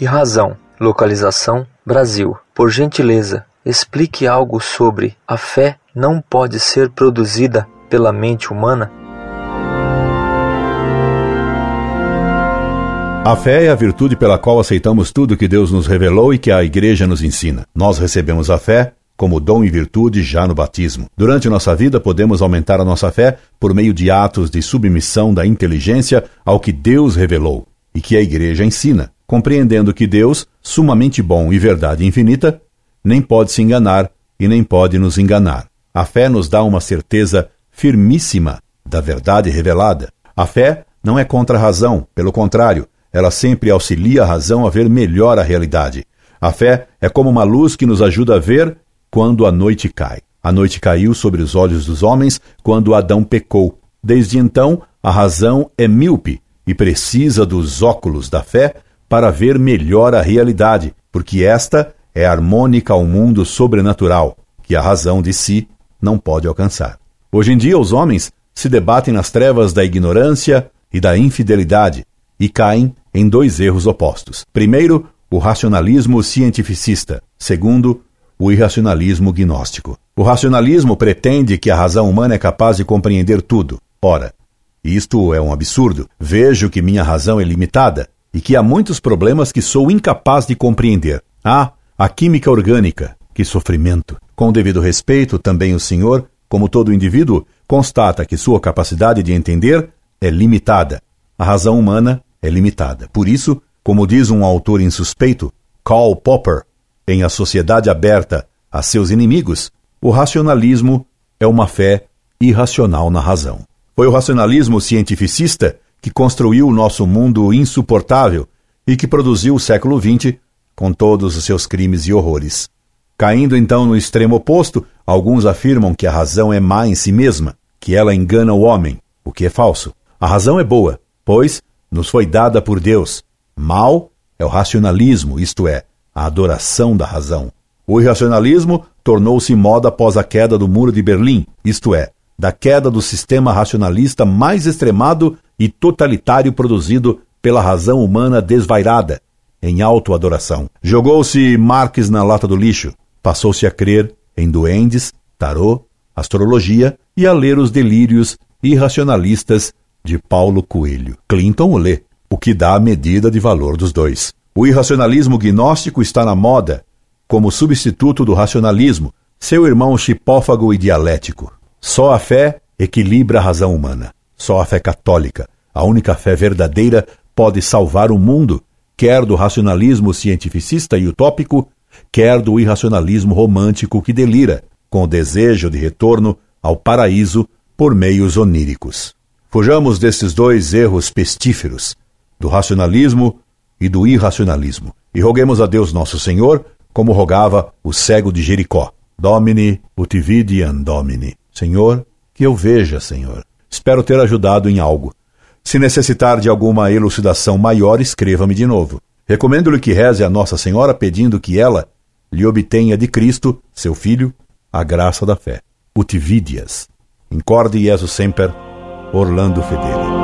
e razão. Localização: Brasil. Por gentileza, explique algo sobre a fé não pode ser produzida pela mente humana? A fé é a virtude pela qual aceitamos tudo que Deus nos revelou e que a Igreja nos ensina. Nós recebemos a fé como dom e virtude já no batismo. Durante nossa vida, podemos aumentar a nossa fé por meio de atos de submissão da inteligência ao que Deus revelou e que a Igreja ensina, compreendendo que Deus, sumamente bom e verdade infinita, nem pode se enganar e nem pode nos enganar. A fé nos dá uma certeza firmíssima da verdade revelada. A fé não é contra a razão, pelo contrário, ela sempre auxilia a razão a ver melhor a realidade. A fé é como uma luz que nos ajuda a ver quando a noite cai. A noite caiu sobre os olhos dos homens quando Adão pecou. Desde então, a razão é míope e precisa dos óculos da fé para ver melhor a realidade, porque esta é harmônica ao mundo sobrenatural, que a razão de si não pode alcançar. Hoje em dia, os homens se debatem nas trevas da ignorância e da infidelidade e caem em dois erros opostos. Primeiro, o racionalismo cientificista. Segundo, o irracionalismo gnóstico. O racionalismo pretende que a razão humana é capaz de compreender tudo. Ora, isto é um absurdo. Vejo que minha razão é limitada e que há muitos problemas que sou incapaz de compreender. Ah, a química orgânica. Que sofrimento! Com devido respeito, também o senhor, como todo indivíduo, constata que sua capacidade de entender é limitada. A razão humana é limitada. Por isso, como diz um autor insuspeito, Karl Popper, em A Sociedade Aberta a Seus Inimigos, o racionalismo é uma fé irracional na razão. Foi o racionalismo cientificista que construiu o nosso mundo insuportável e que produziu o século XX com todos os seus crimes e horrores. Caindo então no extremo oposto, alguns afirmam que a razão é má em si mesma, que ela engana o homem, o que é falso. A razão é boa, pois nos foi dada por Deus. Mal é o racionalismo, isto é, a adoração da razão. O irracionalismo tornou-se moda após a queda do Muro de Berlim, isto é, da queda do sistema racionalista mais extremado e totalitário produzido pela razão humana desvairada, em autoadoração. Jogou-se Marx na lata do lixo, passou-se a crer em duendes, tarô, astrologia e a ler os delírios irracionalistas de Paulo Coelho. Clinton o lê, o que dá a medida de valor dos dois. O irracionalismo gnóstico está na moda, como substituto do racionalismo, seu irmão chipófago e dialético. Só a fé equilibra a razão humana. Só a fé católica, a única fé verdadeira, pode salvar o mundo, quer do racionalismo cientificista e utópico, quer do irracionalismo romântico que delira, com o desejo de retorno ao paraíso por meios oníricos. Fujamos desses dois erros pestíferos, do racionalismo e do irracionalismo, e roguemos a Deus nosso Senhor, como rogava o cego de Jericó. Domini utividian Domini. Senhor, que eu veja, Senhor. Espero ter ajudado em algo. Se necessitar de alguma elucidação maior, escreva-me de novo. Recomendo-lhe que reze a Nossa Senhora pedindo que ela lhe obtenha de Cristo, seu Filho, a graça da fé. Utividias. Incorde Jesus Semper Orlando Fedeli.